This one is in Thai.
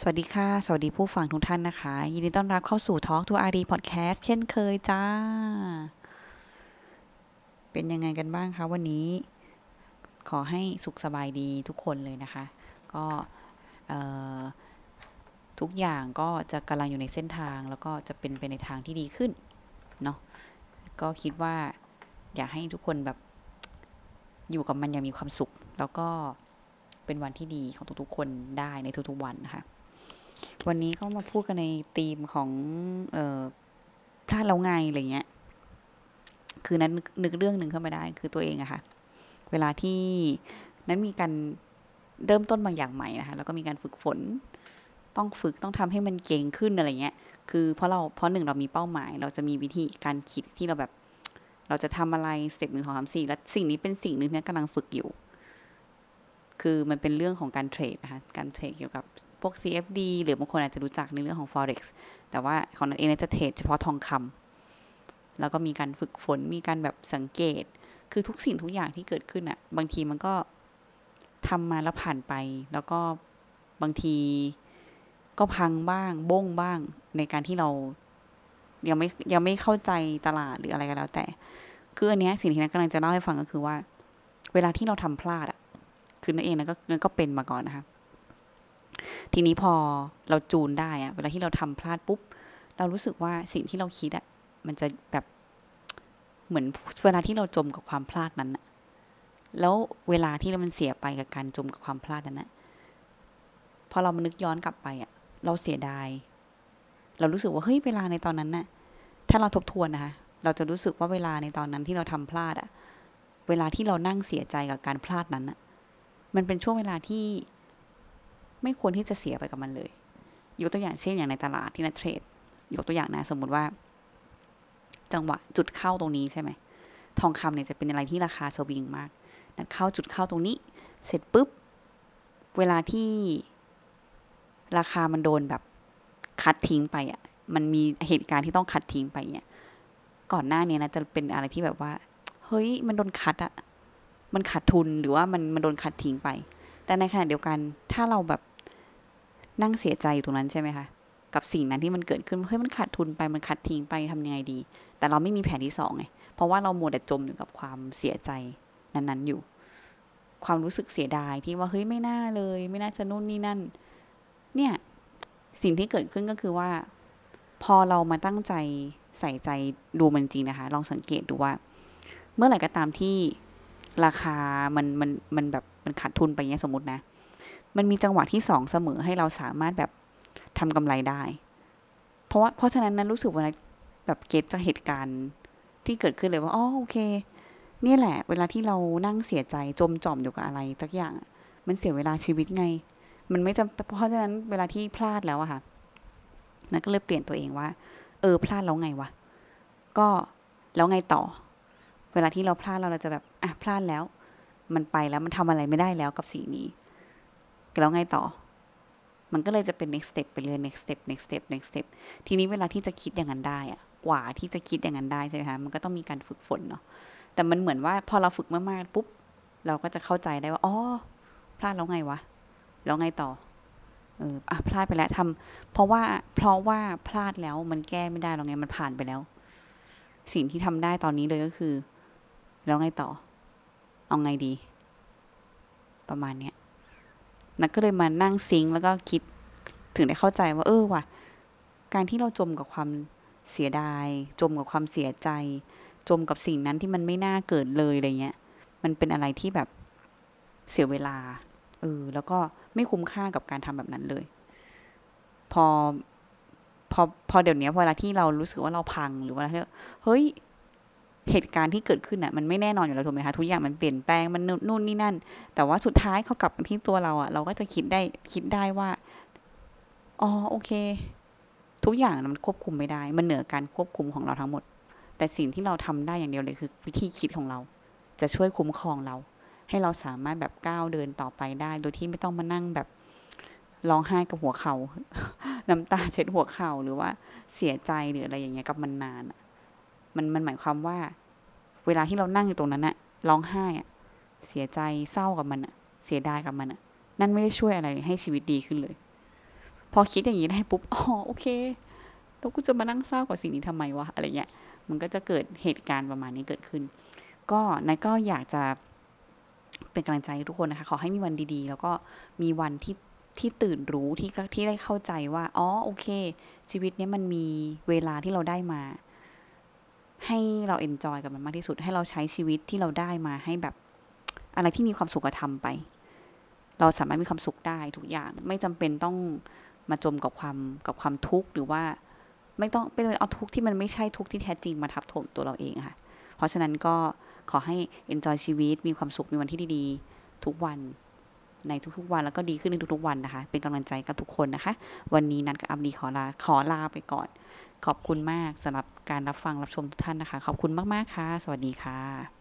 สวัสดีค่ะ สวัสดีผู้ฟังทุกท่านนะคะ ยินดีต้อนรับเข้าสู่ Talk to RD Podcast เช่นเคยจ้า เป็นยังไงกันบ้างคะวันนี้ ขอให้สุขสบายดีทุกคนเลยนะคะ ก็ทุกอย่างก็จะกำลังอยู่ในเส้นทาง แล้วก็จะเป็นไปในทางที่ดีขึ้นเนาะก็คิดว่าอยากให้ทุกคนแบบอยู่กับมันอย่างมีความสุข แล้วก็เป็นวันที่ดีของทุกๆคนได้ในทุกๆวันนะคะ วันนี้ก็มาพูดกันในธีมของออพลาดแล้วไงอะไรเงี้ย คือนั้นนึกเรื่องหนึ่งเข้ามาได้ คือตัวเองอะค่ะ เวลาที่นั้นมีการเริ่มต้นบางอย่างใหม่นะคะ แล้วก็มีการฝึกฝน ต้องฝึกต้องทำให้มันเก่งขึ้นอะไรเงี้ย คือเพราะเราเพราะหนึ่งเรามีเป้าหมาย เราจะมีวิธีการคิดที่เราแบบ เราจะทำอะไร step หนึ่งสองสามสี่และสิ่งนี้เป็นสิ่งหนึ่งที่กำลังฝึกอยู่ คือมันเป็นเรื่องของการ trade นะคะ การ trade เกี่ยวกับ พวก CFD หรือบางคนอาจจะรู้จักในเรื่องของ forex แต่ว่าของนั้นเองจะ trade เฉพาะทองคำแล้วก็มีการฝึกฝนมีการแบบสังเกต คือทุกสิ่งทุกอย่างที่เกิดขึ้นอะบางทีมันก็ทำมาแล้วผ่านไป แล้วก็บางทีก็พังบ้างบ้งบ้างในการที่เรายังไม่ยังไม่เข้าใจตลาดหรืออะไรก็แล้ว แต่ คืออันนี้สิ่งที่นักกำลังจะเล่าให้ฟังก็คือว่า เวลาที่เราทำพลาดอะคือนั่นเองนะก็นั่นก็เป็นมาก่อนนะคะ ทีนี้พอเราจูนได้อะเวลาที่เราทำพลาดปุ๊บ เรารู้สึกว่าสิ่งที่เราคิดอะมันจะแบบเหมือนเวลาที่เราจมกับความพลาดนั้นอะแล้วเวลาที่เรามันเสียไปกับการจมกับความพลาดนั้นอะพอเรามานึกย้อนกลับไปอะเราเสียดาย เรารู้สึกว่าเฮ้ยเวลาในตอนนั้นน่ะ ถ้าเราทบทวนนะคะเราจะรู้สึกว่าเวลาในตอนนั้นที่เราทำพลาดอะเวลาที่เรานั่งเสียใจกับการพลาดนั้นอะมันเป็นช่วงเวลาที่ ไม่ควรที่จะเสียไปกับมันเลย ยกตัวอย่างเช่นอย่างในตลาดที่นัดเทรด ยกตัวอย่างนะสมมุติว่า จังหวะจุดเข้าตรงนี้ใช่ไหม ทองคำเนี่ยจะเป็นอะไรที่ราคาสวิงมากนัดเข้าจุดเข้าตรงนี้ เสร็จปุ๊บ เวลาที่ราคามันโดนแบบคัดทิ้งไปอะ มันมีเหตุการณ์ที่ต้องคัดทิ้งไปเนี่ย ก่อนหน้านี้นะจะเป็นอะไรที่แบบว่า เฮ้ย มันโดนคัดอะ มันขาดทุนหรือว่ามันมันโดนคัดทิ้งไป แต่ในขณะเดียวกันถ้าเราแบบนั่งเสียใจอยู่ตรงนั้นใช่ไหมคะ กับสิ่งนั้นที่มันเกิดขึ้นเฮ้ยมันขาดทุนไปมันขาดทิ้งไปทำยังไงดี แต่เราไม่มีแผนที่สองไงเพราะว่าเราโมดแต่จมอยู่กับความเสียใจนั้นๆอยู่ ความรู้สึกเสียดายที่ว่าเฮ้ยไม่น่าเลย ไม่น่าจะนู่นนี่นั่น เนี่ยสิ่งที่เกิดขึ้นก็คือว่า พอเรามาตั้งใจใส่ใจดูมันจริงนะคะ ลองสังเกตดูว่า เมื่อไหร่ก็ตามที่ราคามันมันมันแบบ มันขาดทุนไปเงี้ยสมมตินะ มันมีจังหวะที่สองเสมอให้เราสามารถแบบทำกำไรได้ เพราะว่าเพราะฉะนั้นนั้นรู้สึกว่าแบบเก็ตจากเหตุการณ์ที่เกิดขึ้นเลยว่าอ๋อโอเคนี่แหละ เวลาที่เรานั่งเสียใจจมจอมอยู่กับอะไรสักอย่าง มันเสียเวลาชีวิตไง มันไม่จำเพราะฉะนั้นเวลาที่พลาดแล้วอะค่ะนันก็เลยเปลี่ยนตัวเองว่า เออพลาดแล้วไงวะก็แล้วไงต่อ เวลาที่เราพลาดเราเราจะแบบอะพลาดแล้ว มันไปแล้วมันทำอะไรไม่ได้แล้วกับสิ่งนี้แล้วไงต่อ มันก็เลยจะเป็น next step ไปเรื่อย next step next step next step ทีนี้เวลาที่จะคิดอย่างนั้นได้อะกว่าที่จะคิดอย่างนั้นได้ใช่ไหมคะมันก็ต้องมีการฝึกฝนเนาะแต่มันเหมือนว่าพอเราฝึกมากๆปุ๊บเราก็จะเข้าใจได้ว่าอ๋อพลาดแล้วไงวะแล้วไงต่อเอออะพลาดไปแล้วทำเพราะว่าเพราะว่าพลาดแล้วมันแก้ไม่ได้หรอกไงมันผ่านไปแล้ว สิ่งที่ทำได้ตอนนี้เลยก็คือ แล้วไงต่อ เอาไงดี ประมาณเนี้ยนักก็เลยมานั่งซิงแล้วก็คิดถึงได้เข้าใจว่า เออว่ะ การที่เราจมกับความเสียดาย จมกับความเสียใจ จมกับสิ่งนั้นที่มันไม่น่าเกิดเลยอะไรเงี้ย มันเป็นอะไรที่แบบเสียเวลา เออ แล้วก็ไม่คุ้มค่ากับการทำแบบนั้นเลย พอ พอ พอเดี๋ยวนี้เวลาที่เรารู้สึกว่าเราพังหรือว่าเฮ้ย เหตุการณ์ที่เกิดขึ้นอะมันไม่แน่นอนอยู่แล้วถูกไหมคะทุกอย่างมันเปลี่ยนแปลงมันนู่นนี่นั่น แต่ว่าสุดท้ายเขากลับมาที่ตัวเราอะเราก็จะคิดได้คิดได้ว่าอ๋อโอเค ทุกอย่างมันควบคุมไม่ได้ มันเหนือการควบคุมของเราทั้งหมด แต่สิ่งที่เราทำได้อย่างเดียวเลยคือ วิธีคิดของเรา จะช่วยคุ้มครองเรา ให้เราสามารถแบบก้าวเดินต่อไปได้ โดยที่ไม่ต้องมานั่งแบบร้องไห้กับหัวเขา น้ำตาเช็ดหัวเข่าหรือว่าเสียใจหรืออะไรอย่างเงี้ยกับมันนาน มันมันหมายความว่า เวลาที่เรานั่งอยู่ตรงนั้นอะร้องไห้อะเสียใจเศร้ากับมันอะเสียดายกับมันอะนั่นไม่ได้ช่วยอะไรให้ชีวิตดีขึ้นเลย พอคิดอย่างนี้ได้ปุ๊บอ๋อโอเคแล้วกูจะมานั่งเศร้ากับสิ่งนี้ทำไมวะอะไรเงี้ยมันก็จะเกิดเหตุการณ์ประมาณนี้เกิดขึ้น ก็นายก็อยากจะเป็นกำลังใจทุกคนนะคะ ขอให้มีวันดีๆ แล้วก็มีวันที่ที่ตื่นรู้ที่ที่ได้เข้าใจว่า อ๋อ โอเค ชีวิตนี้มันมีเวลาที่เราได้มา ให้เรา enjoy กับมันมากที่สุด ให้เราใช้ชีวิตที่เราได้มาให้แบบ อะไรที่มีความสุขก็ทำไป เราสามารถมีความสุขได้ทุกอย่าง ไม่จำเป็นต้องมาจมกับความกับความทุกข์หรือว่าไม่ต้องเป็นเอาทุกข์ที่มันไม่ใช่ทุกข์ที่แท้จริงมาทับถมตัวเราเองค่ะ เพราะฉะนั้นก็ขอให้ enjoy ชีวิต มีความสุข มีวันที่ดีๆ ทุกวัน ในทุกๆวัน แล้วก็ดีขึ้นในทุกๆวันนะคะ เป็นกำลังใจกับทุกคนนะคะ วันนี้นัดกับอัมดีขอลา ขอลาไปก่อน ขอบคุณมากสำหรับการรับฟังรับชมทุกท่านนะคะ ขอบคุณมาก ๆ ค่ะ สวัสดีค่ะ